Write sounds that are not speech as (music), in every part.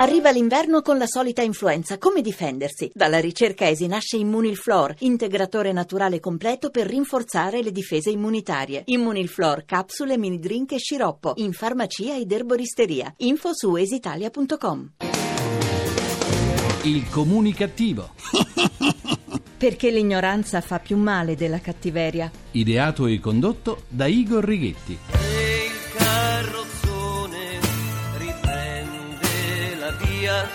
Arriva l'inverno con la solita influenza. Come difendersi? Dalla ricerca ESI nasce Immunilflor, integratore naturale completo per rinforzare le difese immunitarie. Immunilflor, capsule, mini drink e sciroppo. In farmacia ed erboristeria. Info su esitalia.com. Il comunicativo. (laughs) Perché l'ignoranza fa più male della cattiveria. Ideato e condotto da Igor Righetti. Via,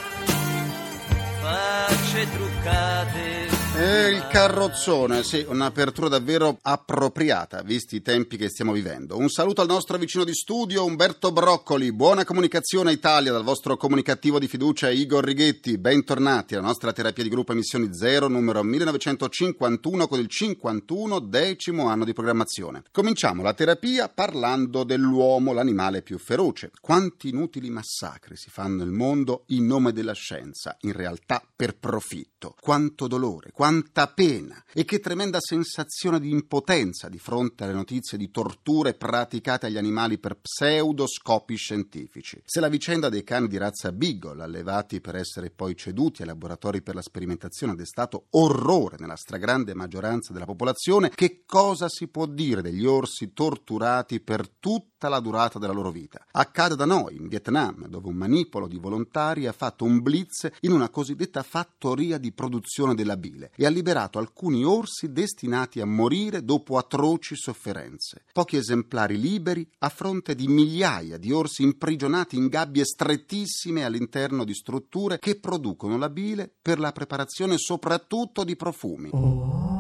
facce truccate. E il carrozzone, sì, un'apertura davvero appropriata, visti i tempi che stiamo vivendo. Un saluto al nostro vicino di studio, Umberto Broccoli. Buona comunicazione Italia dal vostro comunicativo di fiducia Igor Righetti. Bentornati alla nostra terapia di gruppo Emissioni Zero, numero 1951, con il 51 decimo anno di programmazione. Cominciamo la terapia parlando dell'uomo, l'animale più feroce. Quanti inutili massacri si fanno nel mondo in nome della scienza, in realtà per profitto. Quanto dolore, quanta pena e che tremenda sensazione di impotenza di fronte alle notizie di torture praticate agli animali per pseudo scopi scientifici. Se la vicenda dei cani di razza Beagle, allevati per essere poi ceduti ai laboratori per la sperimentazione, ha destato orrore nella stragrande maggioranza della popolazione, che cosa si può dire degli orsi torturati per tutta la durata della loro vita? Accade da noi, in Vietnam, dove un manipolo di volontari ha fatto un blitz in una cosiddetta fattoria di produzione della bile e ha liberato alcuni orsi destinati a morire dopo atroci sofferenze. Pochi esemplari liberi a fronte di migliaia di orsi imprigionati in gabbie strettissime all'interno di strutture che producono la bile per la preparazione soprattutto di profumi.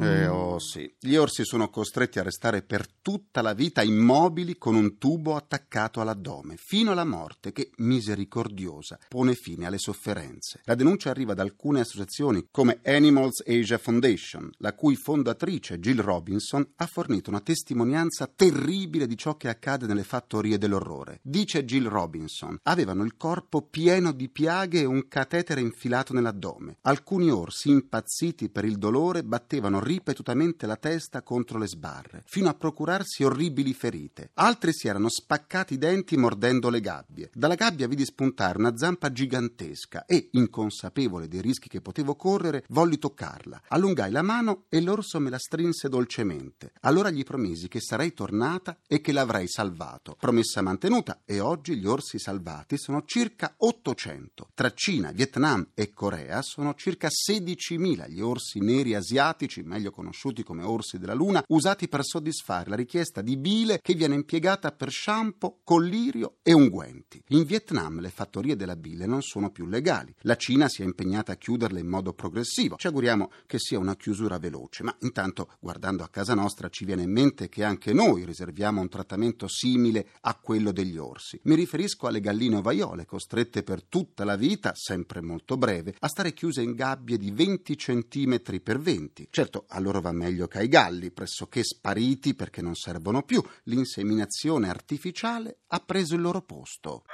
Eh, oh sì, gli orsi sono costretti a restare per tutta la vita immobili con un tubo attaccato all'addome, fino alla morte che, misericordiosa, pone fine alle sofferenze. La denuncia arriva da alcune associazioni come Animals Asia Foundation, la cui fondatrice Jill Robinson ha fornito una testimonianza terribile di ciò che accade nelle fattorie dell'orrore. Dice Jill Robinson, avevano il corpo pieno di piaghe e un catetere infilato nell'addome. Alcuni orsi, impazziti per il dolore, battevano ripetutamente la testa contro le sbarre, fino a procurarsi orribili ferite. Altri si erano spaccati i denti mordendo le gabbie. Dalla gabbia vidi spuntare una zampa gigantesca e, inconsapevole dei rischi che potevo correre, volli toccarla. Allungai la mano e l'orso me la strinse dolcemente. Allora gli promisi che sarei tornata e che l'avrei salvato. Promessa mantenuta e oggi gli orsi salvati sono circa 800. Tra Cina, Vietnam e Corea sono circa 16.000 gli orsi neri asiatici, meglio conosciuti come orsi della luna, usati per soddisfare la richiesta di bile che viene impiegata per shampoo, collirio e unguenti. In Vietnam le fattorie della bile non sono più legali. La Cina si è impegnata a chiuderle in modo progressivo. Ci auguriamo che sia una chiusura veloce, ma intanto guardando a casa nostra ci viene in mente che anche noi riserviamo un trattamento simile a quello degli orsi. Mi riferisco alle galline ovaiole costrette per tutta la vita, sempre molto breve, a stare chiuse in gabbie di 20 cm per 20. Certo, a loro va meglio che ai galli, pressoché spariti perché non servono più. L'inseminazione artificiale ha preso il loro posto.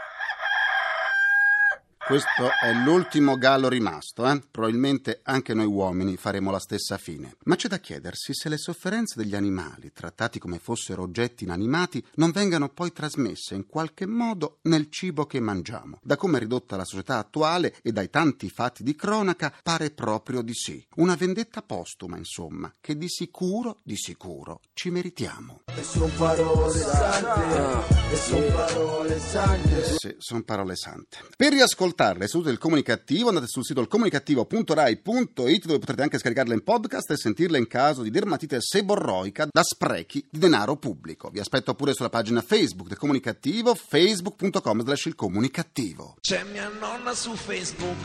Questo è l'ultimo gallo rimasto, eh? probabilmente anche noi uomini faremo la stessa fine. Ma c'è da chiedersi se le sofferenze degli animali, trattati come fossero oggetti inanimati, non vengano poi trasmesse in qualche modo nel cibo che mangiamo. Da come è ridotta la società attuale e dai tanti fatti di cronaca, pare proprio di sì. Una vendetta postuma, insomma, che di sicuro, di sicuro, ci meritiamo. E son parole sante, e son parole sante. Sì, sono parole sante. Per riascoltare le sedute del comunicativo andate sul sito comunicativo.rai.it dove potrete anche scaricarle in podcast e sentirle in caso di dermatite seborroica da sprechi di denaro pubblico. Vi aspetto pure sulla pagina Facebook del comunicativo facebook.com slash il comunicativo. C'è mia nonna su Facebook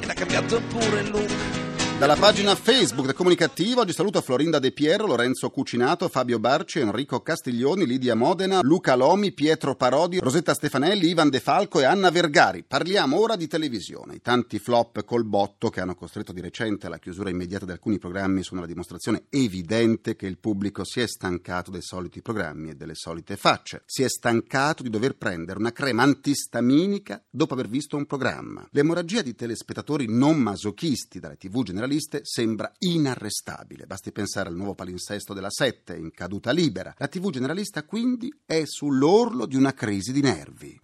ed ha cambiato pure il look. Dalla pagina Facebook del Comunicativo oggi saluto Florinda De Piero, Lorenzo Cucinato, Fabio Barci, Enrico Castiglioni, Lidia Modena, Luca Lomi, Pietro Parodi, Rosetta Stefanelli, Ivan De Falco e Anna Vergari. Parliamo ora di televisione. I tanti flop col botto che hanno costretto di recente alla chiusura immediata di alcuni programmi sono la dimostrazione evidente che il pubblico si è stancato dei soliti programmi e delle solite facce. Si è stancato di dover prendere una crema antistaminica dopo aver visto un programma. L'emorragia di telespettatori non masochisti dalle tv generaliste sembra inarrestabile. Basti pensare al nuovo palinsesto della 7 in caduta libera. La TV generalista quindi è sull'orlo di una crisi di nervi.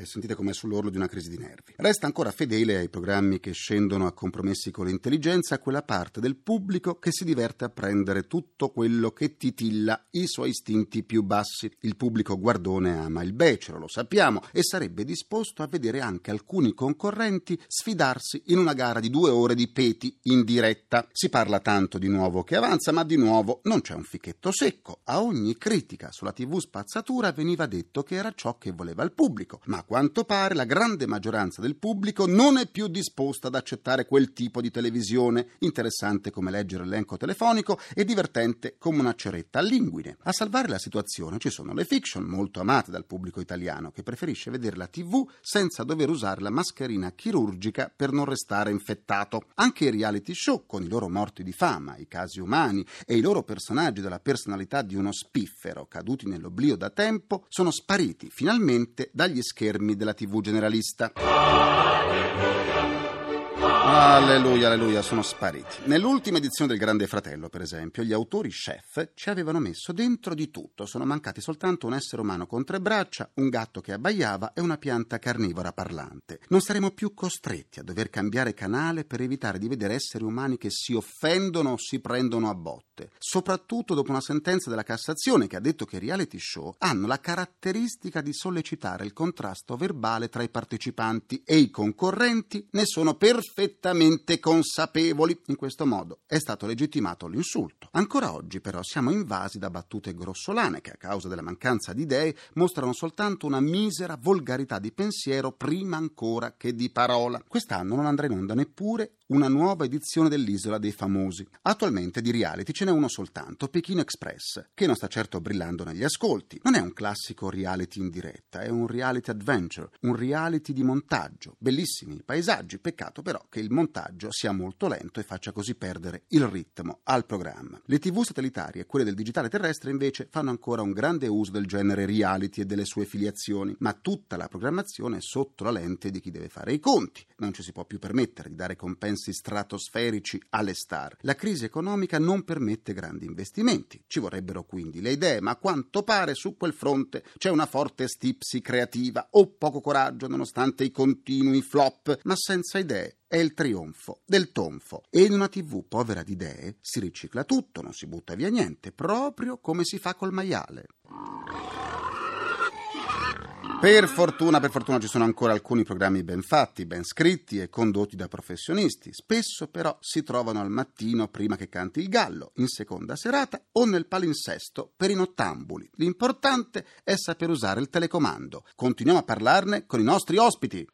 E sentite com'è sull'orlo di una crisi di nervi. Resta ancora fedele ai programmi che scendono a compromessi con l'intelligenza, quella parte del pubblico che si diverte a prendere tutto quello che titilla i suoi istinti più bassi. Il pubblico guardone ama il becero, lo sappiamo, e sarebbe disposto a vedere anche alcuni concorrenti sfidarsi in una gara di due ore di peti in diretta. Si parla tanto di nuovo che avanza, ma di nuovo non c'è un fichetto secco. A ogni critica sulla TV spazzatura veniva detto che era ciò che voleva il pubblico, ma quanto pare la grande maggioranza del pubblico non è più disposta ad accettare quel tipo di televisione, interessante come leggere l'elenco telefonico e divertente come una ceretta a linguine. A salvare la situazione ci sono le fiction, molto amate dal pubblico italiano, che preferisce vedere la TV senza dover usare la mascherina chirurgica per non restare infettato. Anche i reality show, con i loro morti di fama, i casi umani e i loro personaggi della personalità di uno spiffero, caduti nell'oblio da tempo, sono spariti finalmente dagli schermi della TV generalista. Alleluia, alleluia, sono spariti. Nell'ultima edizione del Grande Fratello, per esempio, gli autori chef ci avevano messo dentro di tutto. Sono mancati soltanto un essere umano con tre braccia, un gatto che abbaiava e una pianta carnivora parlante. Non saremo più costretti a dover cambiare canale per evitare di vedere esseri umani che si offendono o si prendono a botte. Soprattutto dopo una sentenza della Cassazione che ha detto che i reality show hanno la caratteristica di sollecitare il contrasto verbale tra i partecipanti e i concorrenti ne sono perfettamente perfettamente consapevoli. In questo modo è stato legittimato l'insulto. Ancora oggi però siamo invasi da battute grossolane che a causa della mancanza di idee mostrano soltanto una misera volgarità di pensiero prima ancora che di parola. Quest'anno non andrà in onda neppure una nuova edizione dell'Isola dei Famosi. Attualmente di reality ce n'è uno soltanto, Pechino Express, che non sta certo brillando negli ascolti. Non è un classico reality in diretta, è un reality adventure, un reality di montaggio. Bellissimi i paesaggi, peccato però che il montaggio sia molto lento e faccia così perdere il ritmo al programma. Le tv satellitari e quelle del digitale terrestre invece fanno ancora un grande uso del genere reality e delle sue filiazioni, ma tutta la programmazione è sotto la lente di chi deve fare i conti. Non ci si può più permettere di dare compensi compensi stratosferici alle star. La crisi economica non permette grandi investimenti. Ci vorrebbero quindi le idee, ma a quanto pare su quel fronte c'è una forte stipsi creativa o poco coraggio nonostante i continui flop, ma senza idee è il trionfo del tonfo. E in una TV povera di idee si ricicla tutto, non si butta via niente, proprio come si fa col maiale. Per fortuna, per fortuna ci sono ancora alcuni programmi ben fatti, ben scritti e condotti da professionisti. Spesso però si trovano al mattino prima che canti il gallo, in seconda serata o nel palinsesto per i nottambuli. L'importante è saper usare il telecomando. Continuiamo a parlarne con i nostri ospiti.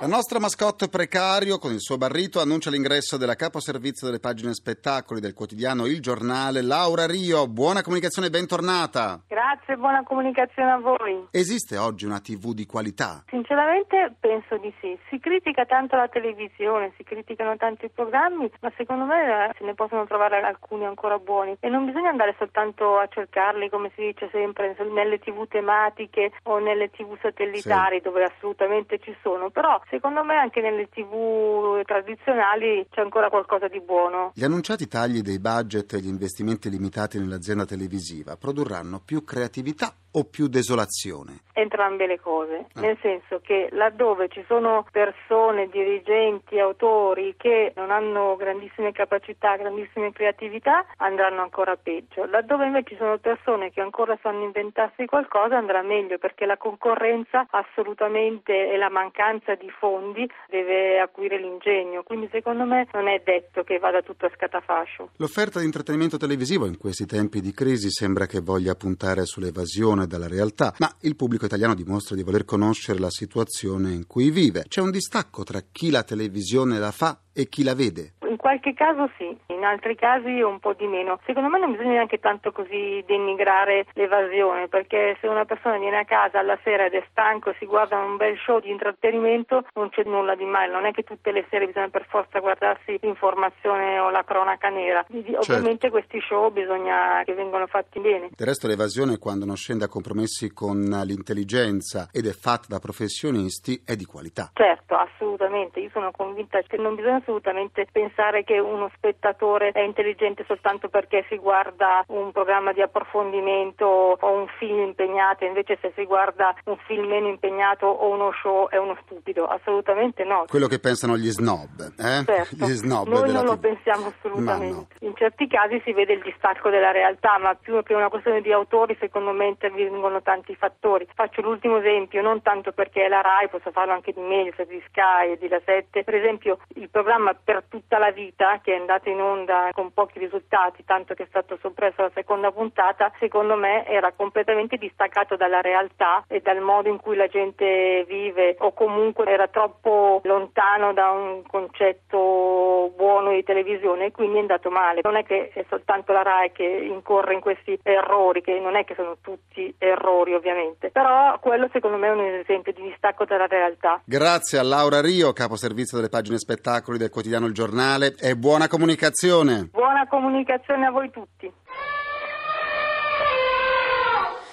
La nostra mascotte precario con il suo barrito annuncia l'ingresso della caposervizio delle pagine spettacoli del quotidiano Il Giornale, Laura Rio. Buona comunicazione e bentornata. Grazie, buona comunicazione a voi. Esiste oggi una TV di qualità? Sinceramente penso di sì. Si critica tanto la televisione, si criticano tanto i programmi, ma secondo me eh, se ne possono trovare alcuni ancora buoni e non bisogna andare soltanto a cercarli, come si dice sempre, nelle TV tematiche o nelle TV satellitari sì. dove assolutamente ci sono, però secondo me anche nelle tv tradizionali c'è ancora qualcosa di buono. Gli annunciati tagli dei budget e gli investimenti limitati nell'azienda televisiva produrranno più creatività o più desolazione? Entrambe le cose, ah. nel senso che laddove ci sono persone, dirigenti, autori che non hanno grandissime capacità, grandissime creatività, andranno ancora peggio. Laddove invece ci sono persone che ancora sanno inventarsi qualcosa, andrà meglio perché la concorrenza assolutamente e la mancanza di fondi deve acuire l'ingegno. Quindi secondo me non è detto che vada tutto a scatafascio. L'offerta di intrattenimento televisivo in questi tempi di crisi sembra che voglia puntare sull'evasione lontane dalla realtà, ma il pubblico italiano dimostra di voler conoscere la situazione in cui vive. C'è un distacco tra chi la televisione la fa e chi la vede. In qualche caso sì, in altri casi un po' di meno. Secondo me non bisogna neanche tanto così denigrare l'evasione, perché se una persona viene a casa alla sera ed è stanco e si guarda un bel show di intrattenimento, non c'è nulla di male, non è che tutte le sere bisogna per forza guardarsi l'informazione o la cronaca nera. Certo. Ovviamente questi show bisogna che vengano fatti bene. Del resto l'evasione quando non scende a compromessi con l'intelligenza ed è fatta da professionisti è di qualità. Certo, assolutamente. Io sono convinta che non bisogna assolutamente pensare che uno spettatore è intelligente soltanto perché si guarda un programma di approfondimento o un film impegnato, invece se si guarda un film meno impegnato o uno show è uno stupido, assolutamente no. Quello che pensano gli snob, eh? Certo. Gli snob Noi non lo TV. pensiamo assolutamente. no. In certi casi si vede il distacco della realtà, ma più che una questione di autori, secondo me intervengono tanti fattori. Faccio l'ultimo esempio, non tanto perché è la RAI, posso farlo anche di Mediaset, di Sky e di La 7. Per esempio, il programma Per tutta la vita, che è andato in onda con pochi risultati, tanto che è stato soppresso la seconda puntata, secondo me era completamente distaccato dalla realtà e dal modo in cui la gente vive o comunque era troppo lontano da un concetto buono di televisione e quindi è andato male. Non è che è soltanto la RAI che incorre in questi errori, che non è che sono tutti errori ovviamente, però quello secondo me è un esempio di distacco dalla realtà. Grazie a Laura Rio, capo servizio delle pagine spettacoli del quotidiano Il Giornale e buona comunicazione. Buona comunicazione a voi tutti.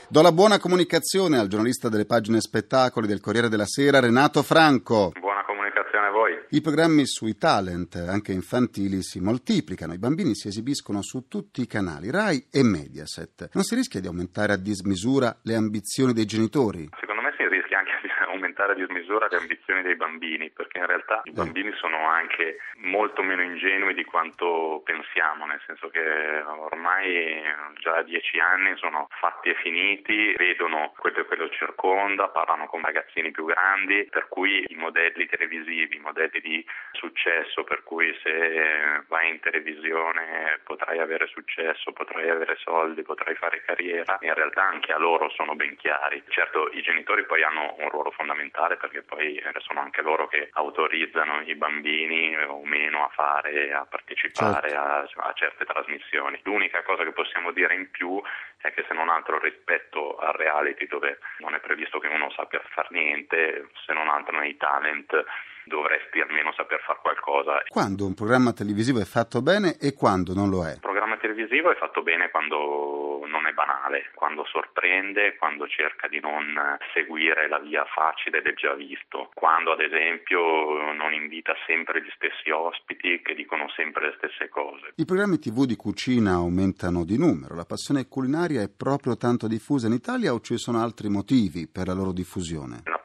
Do la buona comunicazione al giornalista delle pagine spettacoli del Corriere della Sera, Renato Franco. Buona comunicazione a voi. I programmi sui talent, anche infantili, si moltiplicano. I bambini si esibiscono su tutti i canali, Rai e Mediaset. Non si rischia di aumentare a dismisura le ambizioni dei genitori? Secondo me si rischia anche di aumentare a dismisura le ambizioni dei bambini, perché in realtà i bambini sono anche molto meno ingenui di quanto pensiamo, nel senso che ormai già a dieci anni sono fatti e finiti, vedono quello che lo circonda, parlano con ragazzini più grandi, per cui i modelli televisivi, i modelli di successo, per cui se vai in televisione potrai avere successo, potrai avere soldi, potrai fare carriera, in realtà anche a loro sono ben chiari. Certo i genitori poi hanno un ruolo fondamentale perché poi sono anche loro che autorizzano i bambini o meno a fare, a partecipare a, a certe trasmissioni. L'unica cosa che possiamo dire in più è che se non altro rispetto al reality dove non è previsto che uno sappia far niente, se non altro nei talent dovresti almeno saper fare qualcosa. Quando un programma televisivo è fatto bene e quando non lo è? Il programma televisivo è fatto bene quando non è banale, quando sorprende, quando cerca di non seguire la via facile del già visto, quando ad esempio non invita sempre gli stessi ospiti che dicono sempre le stesse cose. I programmi tv di cucina aumentano di numero, la passione culinaria è proprio tanto diffusa in Italia o ci sono altri motivi per la loro diffusione? Passione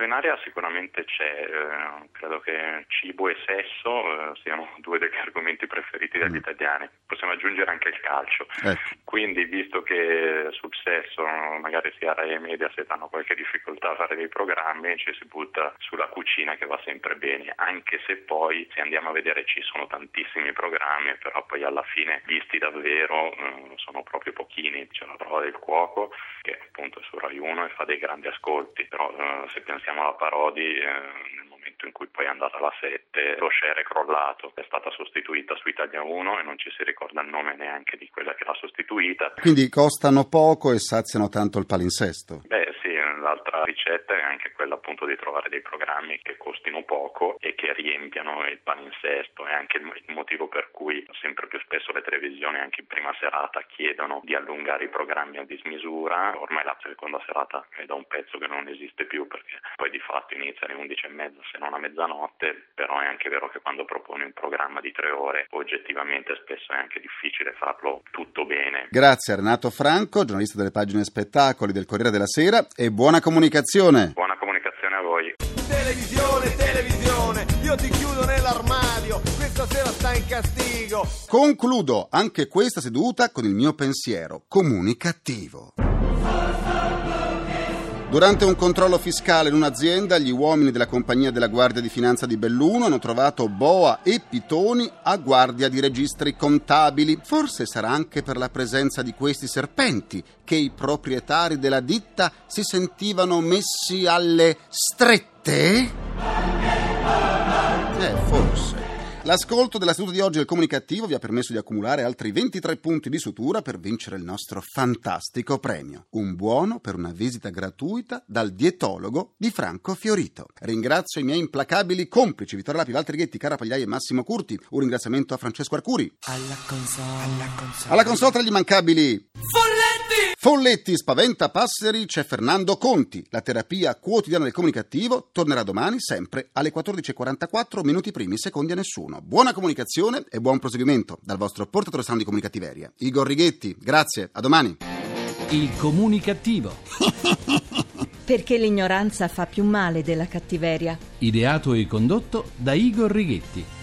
culinaria sicuramente c'è, eh, credo che cibo e sesso eh, siano (laughs) due degli argomenti preferiti dagli Mm. italiani. Possiamo aggiungere anche il calcio. Ecco. Quindi, visto che sul sesso magari sia Rai e Mediaset hanno qualche difficoltà a fare dei programmi, ci si butta sulla cucina che va sempre bene, anche se poi se andiamo a vedere ci sono tantissimi programmi, però poi alla fine visti davvero eh, sono proprio pochini. C'è la prova del cuoco che appunto su Rai 1 e fa dei grandi ascolti, però eh, se pensiamo alla Parodi eh, nel momento in cui poi è andata alla 7 lo share è crollato, è stata sostituita su Italia 1 e non ci si ricorda il nome neanche di quella che l'ha sostituita. Quindi costano poco e saziano tanto il palinsesto. Beh l'altra ricetta è anche quella appunto di trovare dei programmi che costino poco e che riempiano il palinsesto, è anche il motivo per cui sempre più spesso le televisioni anche in prima serata chiedono di allungare i programmi a dismisura, ormai la seconda serata è da un pezzo che non esiste più perché poi di fatto inizia alle 11 e mezza se non a mezzanotte, però è anche vero che quando proponi un programma di tre ore oggettivamente spesso è anche difficile farlo tutto bene. Grazie a Renato Franco, giornalista delle pagine spettacoli del Corriere della Sera e buona comunicazione. Buona comunicazione a voi. Televisione, televisione, io ti chiudo nell'armadio, questa sera sta in castigo. Concludo anche questa seduta con il mio pensiero comunicativo. Durante un controllo fiscale in un'azienda, gli uomini della compagnia della Guardia di Finanza di Belluno hanno trovato boa e pitoni a guardia di registri contabili. Forse sarà anche per la presenza di questi serpenti che i proprietari della ditta si sentivano messi alle strette? Eh, forse. L'ascolto della seduta di oggi del comunicativo vi ha permesso di accumulare altri 23 punti di sutura per vincere il nostro fantastico premio. Un buono per una visita gratuita dal dietologo di Franco Fiorito. Ringrazio i miei implacabili complici Vittorio Lapi, Walter Ghetti, Cara Pagliai e Massimo Curti. Un ringraziamento a Francesco Arcuri. Alla console, alla console. Alla console tra gli immancabili Folletti! Folletti spaventa passeri, c'è Fernando Conti. La terapia quotidiana del comunicativo tornerà domani sempre alle 14.44 minuti primi, secondi a nessuno. Buona comunicazione e buon proseguimento dal vostro portatore strano di comunicativeria. Igor Righetti, grazie, a domani. Il comunicativo. (laughs) Perché l'ignoranza fa più male della cattiveria. Ideato e condotto da Igor Righetti.